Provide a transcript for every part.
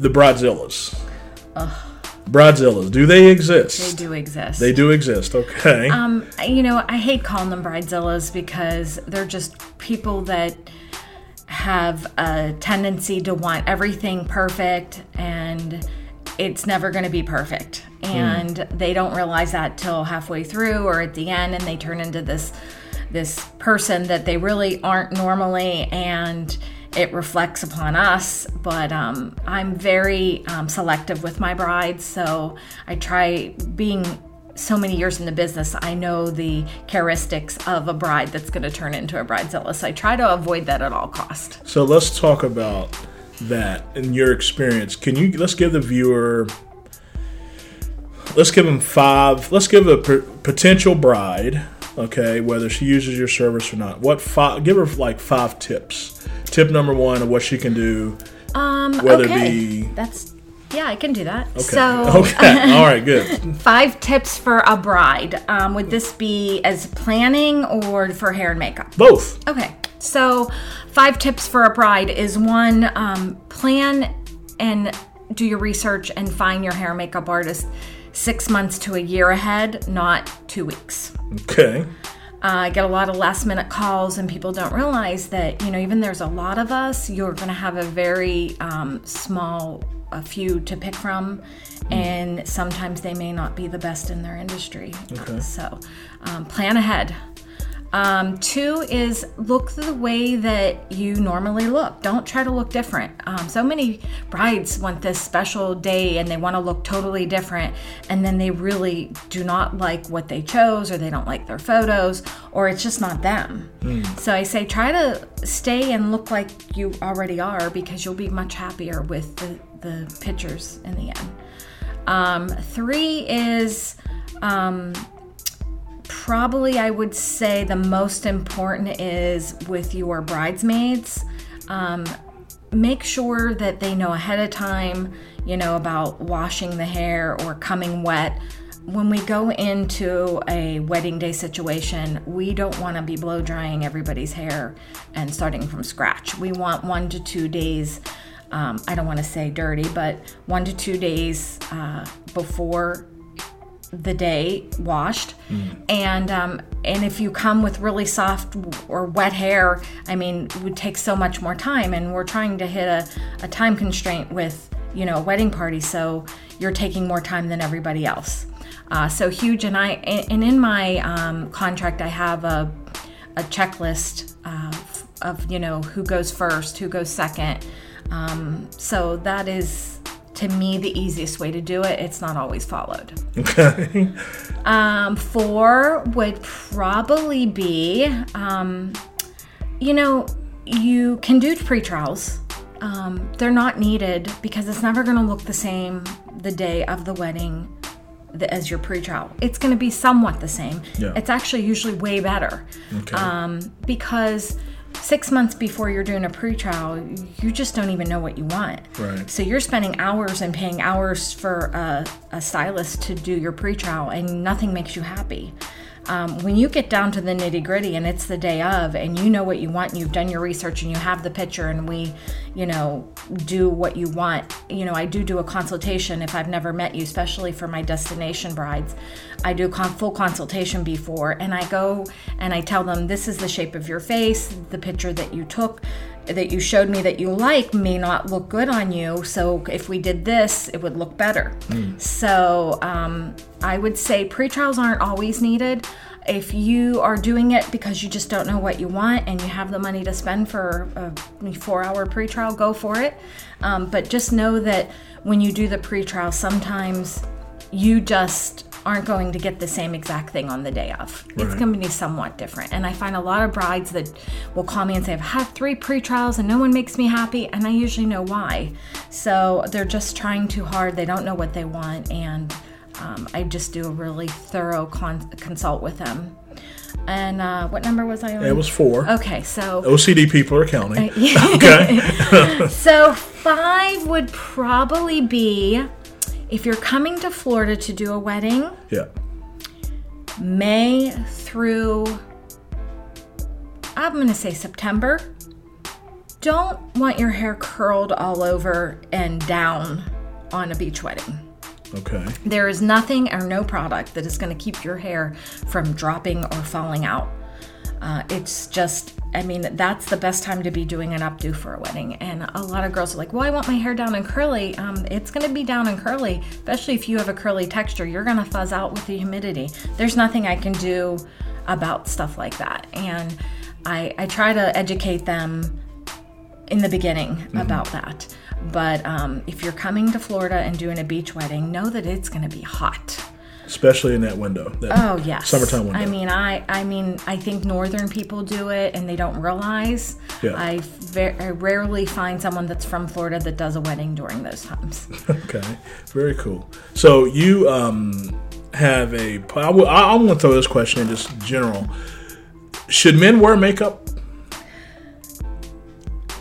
the bridezillas. Bridezillas, do they exist? They do exist. They do exist. Okay. Um, you know, I hate calling them bridezillas because they're just people that have a tendency to want everything perfect and it's never going to be perfect. And they don't realize that till halfway through or at the end and they turn into this this person that they really aren't normally and it reflects upon us but um, i'm very um, selective with my brides so i try being so many years in the business i know the characteristics of a bride that's going to turn into a bridezilla so i try to avoid that at all cost So let's talk about that in your experience. Can you let's give the viewer let's give them five let's give a potential bride, okay, whether she uses your service or not. What five give her like five tips. Tip number 1 of what she can do um Whether it okay be- that's yeah i can do that Okay. so okay. All right, good. five tips for a bride um, would this be as planning or for hair and makeup Both. Okay, so five tips for a bride is one, um, plan and do your research and find your hair and makeup artist six months to a year ahead, not two weeks. Okay. Uh, I get a lot of last minute calls, and people don't realize that, you know, even there's a lot of us, you're going to have a very um, small a few to pick from, and sometimes they may not be the best in their industry. Okay. So um, plan ahead. Um, two is look the way that you normally look. Don't try to look different. Um, so many brides want this special day and they want to look totally different, and then they really do not like what they chose, or they don't like their photos, or it's just not them. So I say try to stay and look like you already are because you'll be much happier with the, the pictures in the end. Um, three is um, probably I would say the most important is with your bridesmaids. Um, make sure that they know ahead of time, you know, about washing the hair or coming wet. When we go into a wedding day situation, we don't want to be blow drying everybody's hair and starting from scratch. We want one to two days. Um, I don't want to say dirty, but one to two days uh, before the day washed. And um, and if you come with really soft or wet hair i mean it would take so much more time. And we're trying to hit a, a time constraint with you know a wedding party. So you're taking more time than everybody else. Uh, so huge. And i and in my um, contract i have a, a checklist uh, of you know who goes first who goes second. Um, so that is to me the easiest way to do it it's not always followed Okay. um, four would probably be, um, you know, you can do pre-trials. Um, they're not needed because it's never going to look the same the day of the wedding th- as your pre-trial. It's going to be somewhat the same. Yeah. It's actually usually way better Okay. um, because six months before you're doing a pre-trial, you just don't even know what you want. Right. So you're spending hours and paying hours for a, a stylist to do your pre-trial, and nothing makes you happy. Um, when you get down to the nitty gritty and it's the day of, and you know what you want, and you've done your research, and you have the picture, and we, you know, do what you want. You know, I do do a consultation if I've never met you, especially for my destination brides. I do a con- full consultation before, and I go and I tell them this is the shape of your face, the picture that you took that you showed me that you like may not look good on you. So if we did this, it would look better. So um, I would say pre-trials aren't always needed. If you are doing it because you just don't know what you want and you have the money to spend for a four-hour pre-trial, go for it. Um, but just know that when you do the pre-trial, sometimes you just aren't going to get the same exact thing on the day of. It's going to be somewhat different. And I find a lot of brides that will call me and say, I've had three pre trials and no one makes me happy. And I usually know why. So they're just trying too hard. They don't know what they want. And um, I just do a really thorough con- consult with them. And uh, what number was I on? It was four. Okay, so OCD people are counting. yeah. Okay. So five would probably be if you're coming to Florida to do a wedding, yeah. May through I'm going to say September. don't want your hair curled all over and down on a beach wedding. Okay. There is nothing or no product that is going to keep your hair from dropping or falling out. Uh, it's just, I mean, that's the best time to be doing an updo for a wedding. And a lot of girls are like, well, I want my hair down and curly. Um, it's going to be down and curly, especially if you have a curly texture. You're going to fuzz out with the humidity. There's nothing I can do about stuff like that. And I, I try to educate them in the beginning mm-hmm. about that. But um, if you're coming to Florida and doing a beach wedding, know that it's going to be hot especially in that window. That oh yes, summertime window. I mean, I I mean, I think northern people do it and they don't realize. Yeah. I, ve- I rarely find someone that's from Florida that does a wedding during those times. okay, very cool. So you um, have a. I, w- I want to throw this question in just general. Should men wear makeup?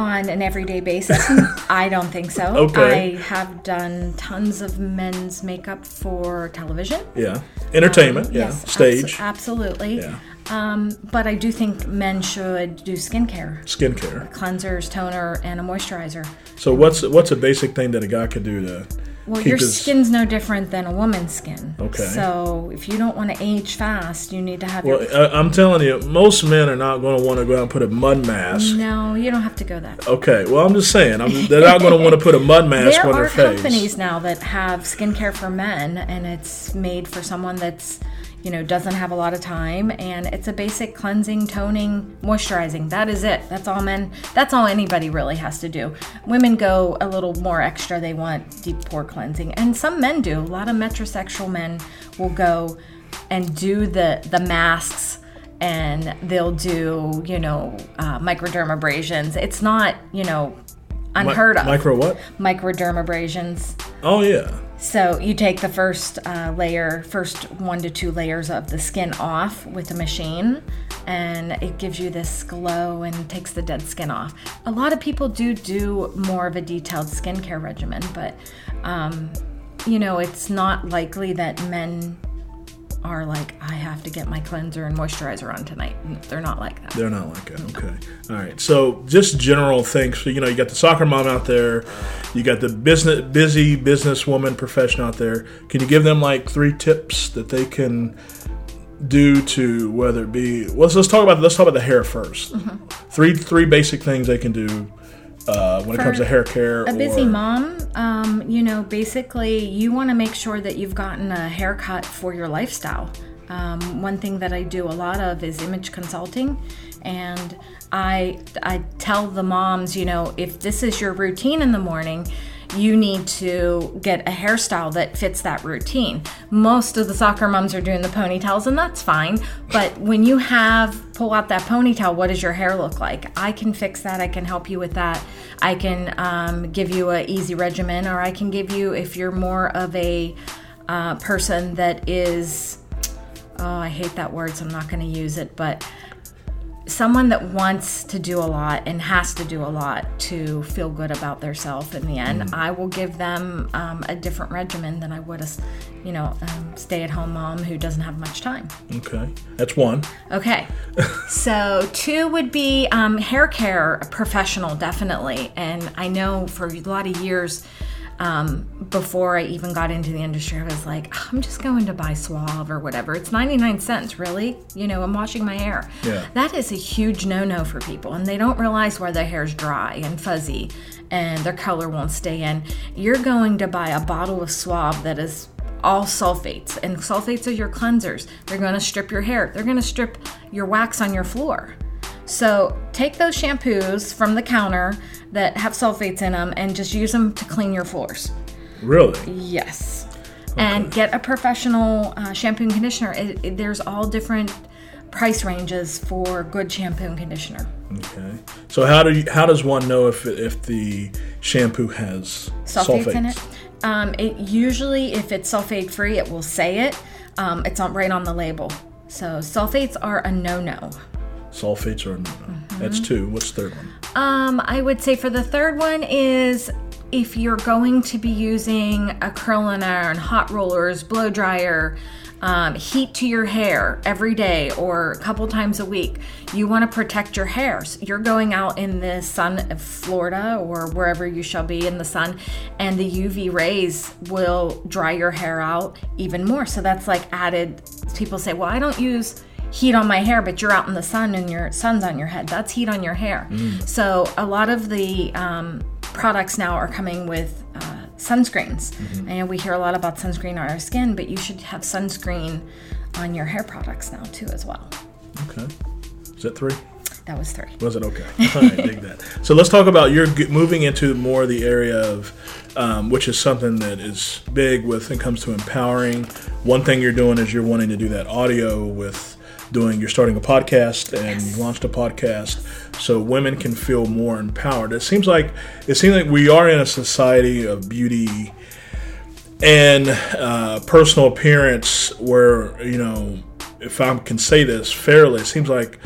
On an everyday basis? I don't think so. Okay. I have done tons of men's makeup for television. Yeah. Entertainment. Um, yeah. Yes, Stage. Abso- absolutely. Yeah. Um, but I do think men should do skincare. Skincare. Cleansers, toner, and a moisturizer. So what's what's a basic thing that a guy could do to well, your his... skin's no different than a woman's skin. Okay. So if you don't want to age fast, you need to have. Well, your... I'm telling you, most men are not going to want to go out and put a mud mask. No, you don't have to go that. Okay. Well, I'm just saying, I'm, they're not going to want to put a mud mask on their face. There are companies now that have skincare for men, and it's made for someone that's you know, doesn't have a lot of time, and it's a basic cleansing, toning, moisturizing. That is it. That's all men, that's all anybody really has to do. Women go a little more extra, they want deep pore cleansing, and some men do. A lot of metrosexual men will go and do the, the masks and they'll do, you know, uh, microdermabrasions. It's not, you know, unheard Mi- of. Micro what? Microdermabrasions. Oh, yeah. So you take the first uh, layer, first one to two layers of the skin off with a machine, and it gives you this glow and takes the dead skin off. A lot of people do do more of a detailed skincare regimen, but um, you know it's not likely that men are like, I have to get my cleanser and moisturizer on tonight. They're not like that. They're not like that. Okay. All right. So just general things. So, you know, you got the soccer mom out there, you got the business busy businesswoman professional out there. Can you give them like three tips that they can do to whether it be well, let's, let's talk about let's talk about the hair 1st mm-hmm. Three three basic things they can do uh, when For it comes to hair care. A busy mom, um, you know, basically you want to make sure that you've gotten a haircut for your lifestyle. Um, one thing that I do a lot of is image consulting, and I I tell the moms, you know, if this is your routine in the morning, you need to get a hairstyle that fits that routine. Most of the soccer moms are doing the ponytails, and that's fine. But when you have pull out that ponytail, what does your hair look like? I can fix that. I can help you with that. I can um, give you a easy regimen, or I can give you if you're more of a uh, person that is. Oh, I hate that word, so I'm not going to use it, but someone that wants to do a lot and has to do a lot to feel good about themselves in the end, mm I will give them um, a different regimen than I would a, you know, um, stay-at-home mom who doesn't have much time. Okay, that's one. Okay, so two would be um, hair care professional, definitely. And I know for a lot of years um, before I even got into the industry, I was like, I'm just going to buy Suave or whatever. It's 99 cents, really. You know, I'm washing my hair. Yeah. That is a huge no no for people, and they don't realize why their hair's dry and fuzzy and their color won't stay in. You're going to buy a bottle of Suave that is all sulfates, and sulfates are your cleansers. They're going to strip your hair, they're going to strip your wax on your floor. So take those shampoos from the counter that have sulfates in them and just use them to clean your floors. Really? Yes. Okay. And get a professional uh, shampoo and conditioner. It, it, there's all different price ranges for good shampoo and conditioner. Okay. So how do you, how does one know if if the shampoo has sulfates, sulfates? in it? Um, it usually, if it's sulfate free, it will say it. Um, it's on, right on the label. So sulfates are a no-no. Sulfates are no Mm-hmm. That's two. What's the third one? Um, I would say for the third one is if you're going to be using a curling iron, hot rollers, blow dryer, um, heat to your hair every day or a couple times a week. You want to protect your hair. So you're going out in the sun of Florida or wherever you shall be in the sun, and the UV rays will dry your hair out even more. So that's like added. People say, well, I don't use heat on my hair, but you're out in the sun and your sun's on your head. That's heat on your hair. Mm. So a lot of the um, products now are coming with uh, sunscreens. Mm-hmm. And we hear a lot about sunscreen on our skin, but you should have sunscreen on your hair products now too as well. Okay. Is that three? That was three. Was it okay? All right, dig that. So let's talk about you're moving into more the area of, um, which is something that is big with when it comes to empowering. One thing you're doing is you're wanting to do that audio with doing you're starting a podcast and you launched a podcast so women can feel more empowered it seems like it seems like we are in a society of beauty and uh, personal appearance where you know if i can say this fairly it seems like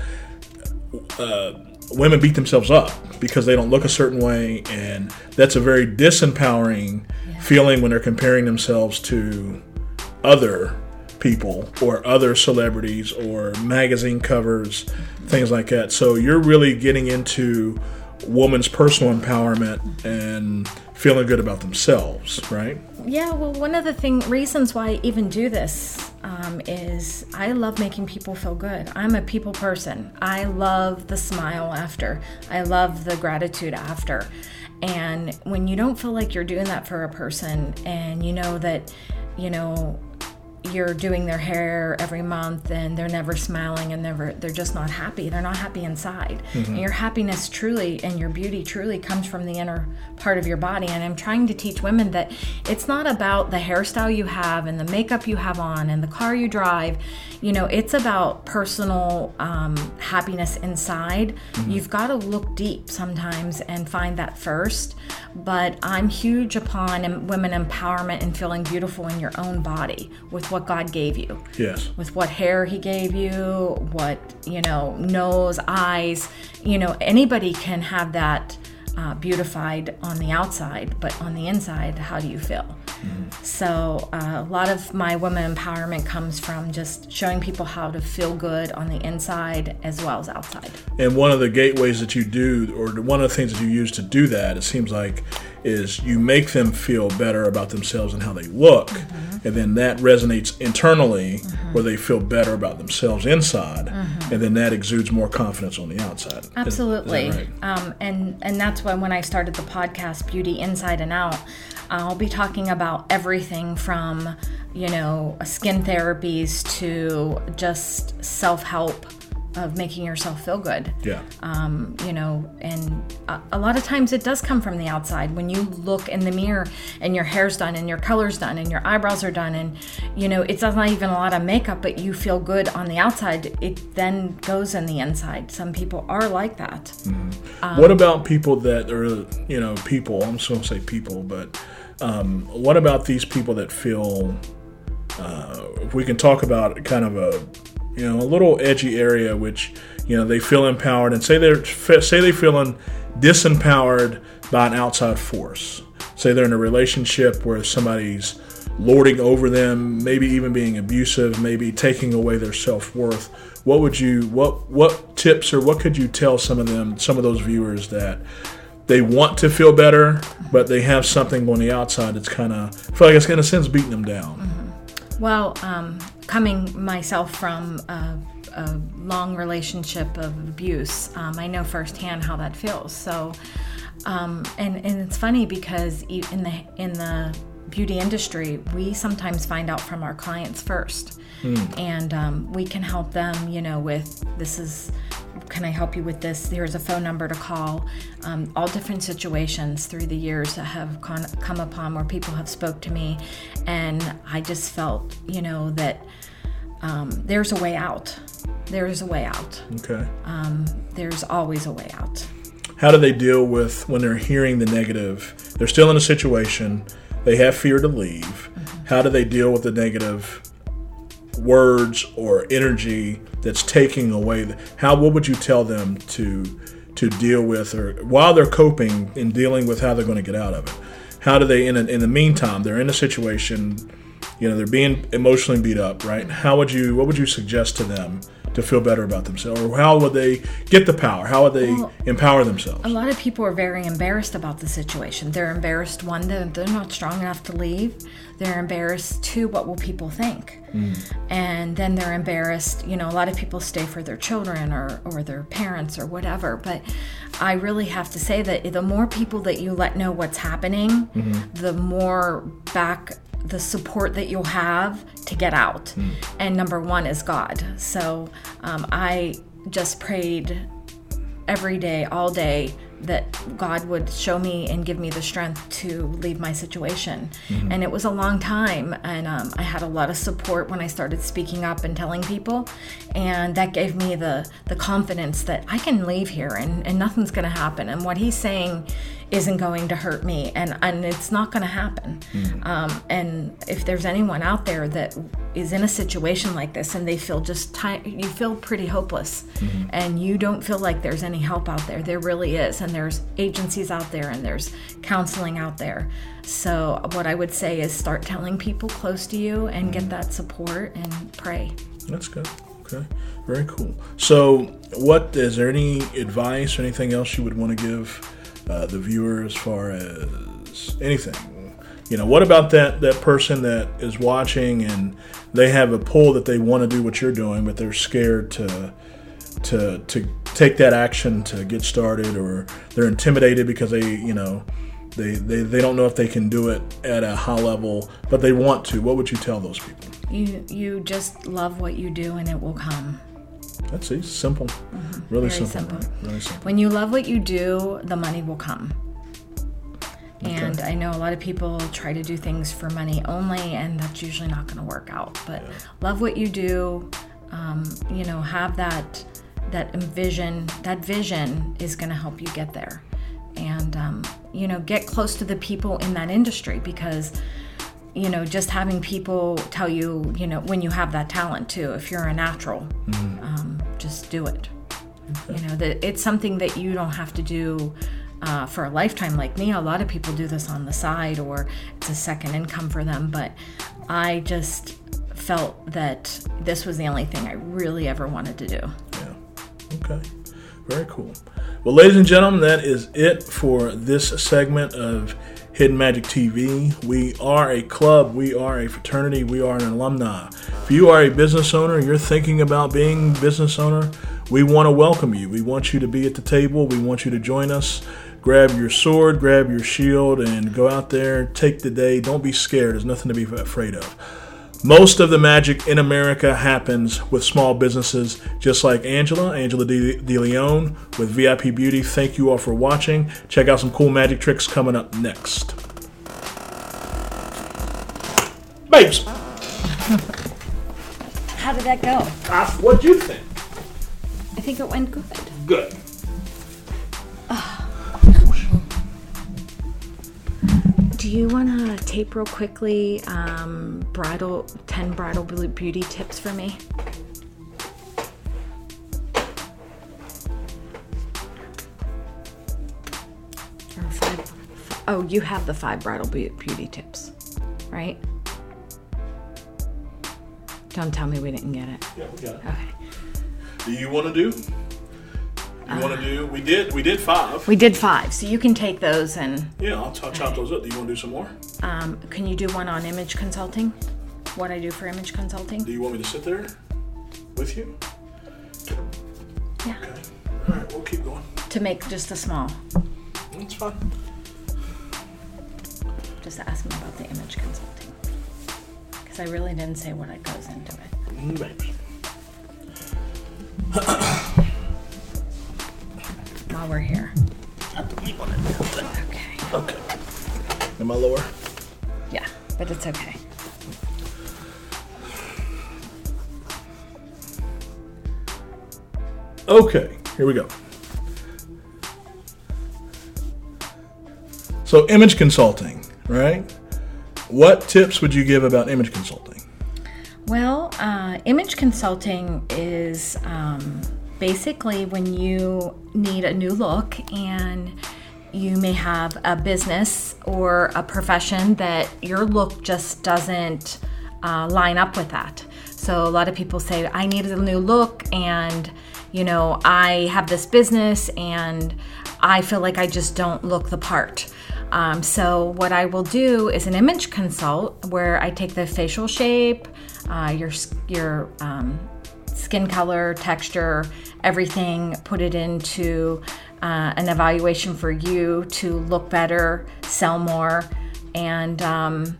uh, women beat themselves up because they don't look a certain way and that's a very disempowering yeah. feeling when they're comparing themselves to other people or other celebrities or magazine covers, things like that. So you're really getting into woman's personal empowerment and feeling good about themselves, right? Yeah, well, one of the thing reasons why I even do this um, is I love making people feel good. I'm a people person. I love the smile after. I love the gratitude after. And when you don't feel like you're doing that for a person, and you know that, you know, you're doing their hair every month and they're never smiling and never they're just not happy. They're not happy inside. Mm-hmm. and your happiness truly and your beauty truly comes from the inner part of your body. And i'm trying to teach women that it's not about the hairstyle you have and the makeup you have on and the car you drive. You know it's about personal um, happiness inside. Mm-hmm. you've got to look deep sometimes and find that first. But i'm huge upon women empowerment and feeling beautiful in your own body with what God gave you. Yes. With what hair He gave you, what, you know, nose, eyes. You know, anybody can have that uh, beautified on the outside, but on the inside, how do you feel? So, uh, a lot of my women empowerment comes from just showing people how to feel good on the inside as well as outside. And one of the gateways that you do, or one of the things that you use to do that, it seems like, is you make them feel better about themselves and how they look, mm-hmm. and then that resonates internally mm-hmm. where they feel better about themselves inside, mm-hmm. and then that exudes more confidence on the outside. Absolutely, is, is right? um, and and that's why when I started the podcast, Beauty Inside and Out, I'll be talking about everything from you know skin therapies to just self help of making yourself feel good. Yeah. Um, you know, and a, a, lot of times it does come from the outside. When you look in the mirror and your hair's done and your color's done and your eyebrows are done and you know it's not even a lot of makeup, but you feel good on the outside. It then goes in the inside. Some people are like that. Mm-hmm. Um, what about people that are you know people? I'm just gonna say people, but um, what about these people that feel? Uh, if we can talk about kind of a you know, a little edgy area, which you know they feel empowered, and say they're say they're feeling disempowered by an outside force. Say they're in a relationship where somebody's lording over them, maybe even being abusive, maybe taking away their self worth. What would you what what tips or what could you tell some of them, some of those viewers that they want to feel better, but they have something on the outside that's kind of feel like it's in a sense beating them down. Mm-hmm. Well, um, coming myself from a, a long relationship of abuse, um, I know firsthand how that feels. So, um, and and it's funny because in the in the beauty industry, we sometimes find out from our clients first, mm. and um, we can help them. You know, with this is can I help you with this? Here's a phone number to call. Um, all different situations through the years that have con- come upon where people have spoke to me, and I just felt, you know, that um, there's a way out. There's a way out. Okay. Um, there's always a way out. How do they deal with when they're hearing the negative? They're still in a situation. They have fear to leave. Mm-hmm. How do they deal with the negative words or energy that's taking away how what would you tell them to to deal with or while they're coping and dealing with how they're going to get out of it how do they in, a, in the meantime they're in a situation you know they're being emotionally beat up, right? How would you what would you suggest to them to feel better about themselves, or how would they get the power? How would they Well, empower themselves? A lot of people are very embarrassed about the situation. They're embarrassed, one, that they're not strong enough to leave. They're embarrassed, two, what will people think? Hmm. And then they're embarrassed, you know, a lot of people stay for their children or, or their parents or whatever. But I really have to say that the more people that you let know what's happening, mm-hmm. the more back the support that you'll have to get out. And number one is God. So um, I just prayed every day, all day, that God would show me and give me the strength to leave my situation. And it was a long time, and um, I had a lot of support when I started speaking up and telling people, and that gave me the the confidence that I can leave here and, and nothing's going to happen. And what He's saying isn't going to hurt me, and and it's not going to happen. Hmm. Um, and if there's anyone out there that is in a situation like this and they feel just you feel pretty hopeless, mm-hmm. and you don't feel like there's any help out there, there really is, and there's agencies out there, and there's counseling out there. So what I would say is start telling people close to you and get mm-hmm. that support and pray. That's good. Okay, very cool. So, what is there any advice or anything else you would want to give uh, the viewer as far as anything? You know, what about that that person that is watching and they have a pull that they want to do what you're doing, but they're scared to to to take that action to get started, or they're intimidated because they you know. They, they, they don't know if they can do it at a high level, but they want to. What would you tell those people? You you just love what you do and it will come. That's easy. Simple. Really Very simple. simple. Really simple. When you love what you do, the money will come. And I know a lot of people try to do things for money only, and that's usually not going to work out. But love what you do. Um, you know, have that that vision. That vision is going to help you get there. And um, you know, get close to the people in that industry because you know, just having people tell you, you know, when you have that talent too. If you're a natural, um, just do it. You know, that it's something that you don't have to do uh, for a lifetime like me. A lot of people do this on the side or it's a second income for them. But I just felt that this was the only thing I really ever wanted to do. Yeah. Okay. Very cool. Well, ladies and gentlemen, that is it for this segment of Hidden Magic TV. We are a club, we are a fraternity, we are an alumni. If you are a business owner you're thinking about being business owner, we want to welcome you. We want you to be at the table. We want you to join us. Grab your sword, grab your shield, and go out there, take the day. Don't be scared. There's nothing to be afraid of. Most of the magic in America happens with small businesses, just like Angela, Angela De, Dileone with VIP Beauty. Thank you all for watching. Check out some cool magic tricks coming up next. Babes, How did that go? Ah, what do you think? I think it went good. Good. Do you want to tape real quickly um, bridal 10 bridal beauty tips for me? Or five, oh, you have the five bridal beauty tips, right? Don't tell me we didn't get it. Yeah, we got it. Okay. Do you want to do? You want to do? We did. We did five. We did five, so you can take those and Yeah, I'll, chop those up. Do you want to do some more? um, can you do one on image consulting? What I do for image consulting? Do you want me to sit there with you? Yeah. Okay. All right, we'll keep going. To make just a small. That's fine. Just ask me about the image consulting. Because I really didn't say what it goes into it. Mm, babes. While we're here. Okay. Okay. Am I lower? Yeah, but it's okay. Okay, here we go. So, image consulting, right? What tips would you give about image consulting? Well, uh, image consulting is um, basically when you need a new look and you may have a business or a profession that your look just doesn't uh, line up with that. So a lot of people say, I need a new look, and you know, I have this business, and I feel like I just don't look the part. Um, so what I will do is an image consult where I take the facial shape, uh, your your um, skin color, texture, everything, put it into uh, an evaluation for you to look better, sell more, and um,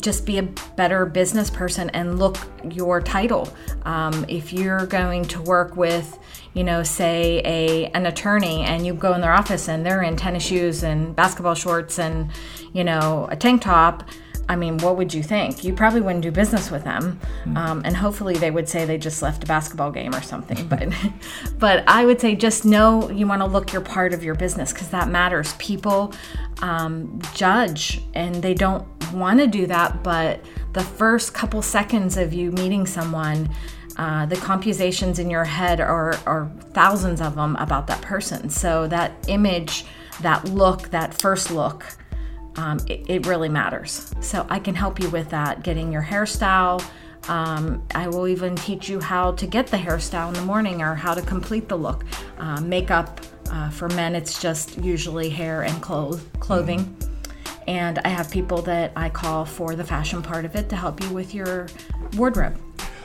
just be a better business person and look your title. Um, if you're going to work with, you know, say a an attorney, and you go in their office and they're in tennis shoes and basketball shorts and, you know, a tank top I mean, what would you think? You probably wouldn't do business with them, um, and hopefully they would say they just left a basketball game or something. But, but I would say just know you want to look your part of your business because that matters. People um, judge, and they don't want to do that. But the first couple seconds of you meeting someone, uh, the computations in your head are, are thousands of them about that person. So that image, that look, that first look um, it, it, really matters. So I can help you with that, getting your hairstyle. Um, I will even teach you how to get the hairstyle in the morning or how to complete the look. Uh, makeup uh, for men, it's just usually hair and clothes, clothing. Mm-hmm. And I have people that I call for the fashion part of it to help you with your wardrobe.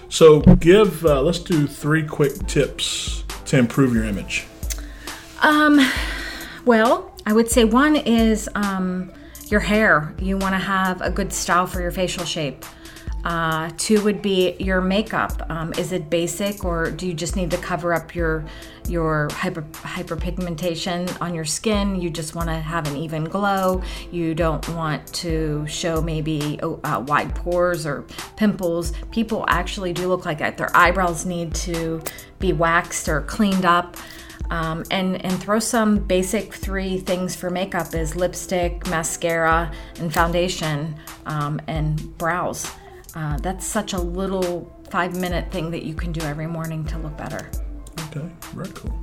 So, give uh, let's do three quick tips to improve your image. Um, well, I would say one is um, your hair, you want to have a good style for your facial shape. Uh, two would be your makeup. Um, is it basic, or do you just need to cover up your your hyper hyperpigmentation on your skin? You just want to have an even glow. You don't want to show maybe oh, uh, wide pores or pimples. People actually do look like that. Their eyebrows need to be waxed or cleaned up. Um, and and throw some basic three things for makeup is lipstick, mascara, and foundation, um, and brows. Uh, that's such a little five minute thing that you can do every morning to look better. Okay, very cool.